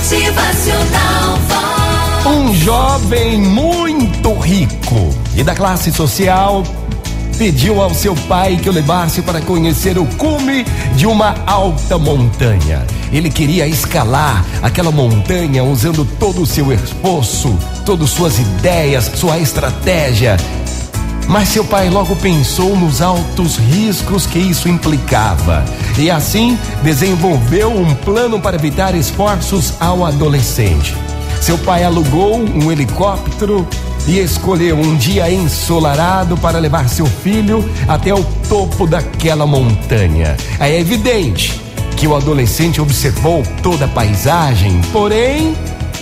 Motivacional. Um jovem muito rico e da classe social pediu ao seu pai que o levasse para conhecer o cume de uma alta montanha. Ele queria escalar aquela montanha usando todo o seu esforço, todas suas ideias, sua estratégia. Mas seu pai logo pensou nos altos riscos que isso implicava e assim desenvolveu um plano para evitar esforços ao adolescente. Seu pai alugou um helicóptero e escolheu um dia ensolarado para levar seu filho até o topo daquela montanha. É evidente que o adolescente observou toda a paisagem, porém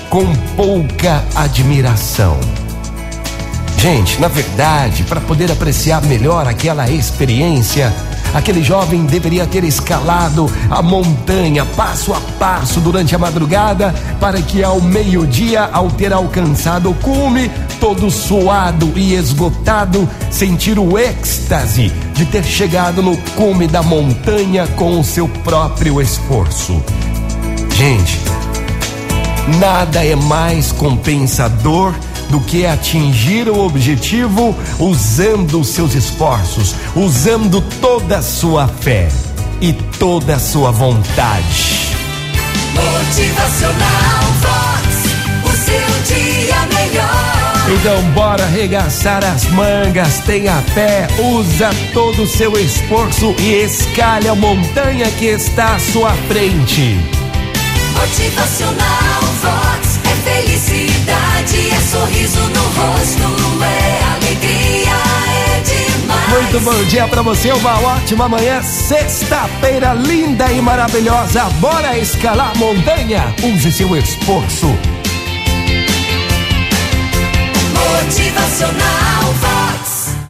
com pouca admiração. Gente, na verdade, para poder apreciar melhor aquela experiência, aquele jovem deveria ter escalado a montanha passo a passo durante a madrugada, para que ao meio-dia, ao ter alcançado o cume, todo suado e esgotado, sentir o êxtase de ter chegado no cume da montanha com o seu próprio esforço. Gente, nada é mais compensador do que atingir o objetivo usando os seus esforços, usando toda a sua fé e toda a sua vontade. Motivacional Vox. O seu dia melhor. Então bora arregaçar as mangas, tenha fé, usa todo o seu esforço e escalhe a montanha que está à sua frente. Motivacional Muito bom dia pra você, uma ótima manhã, sexta-feira linda e maravilhosa. Bora escalar montanha, use seu esforço.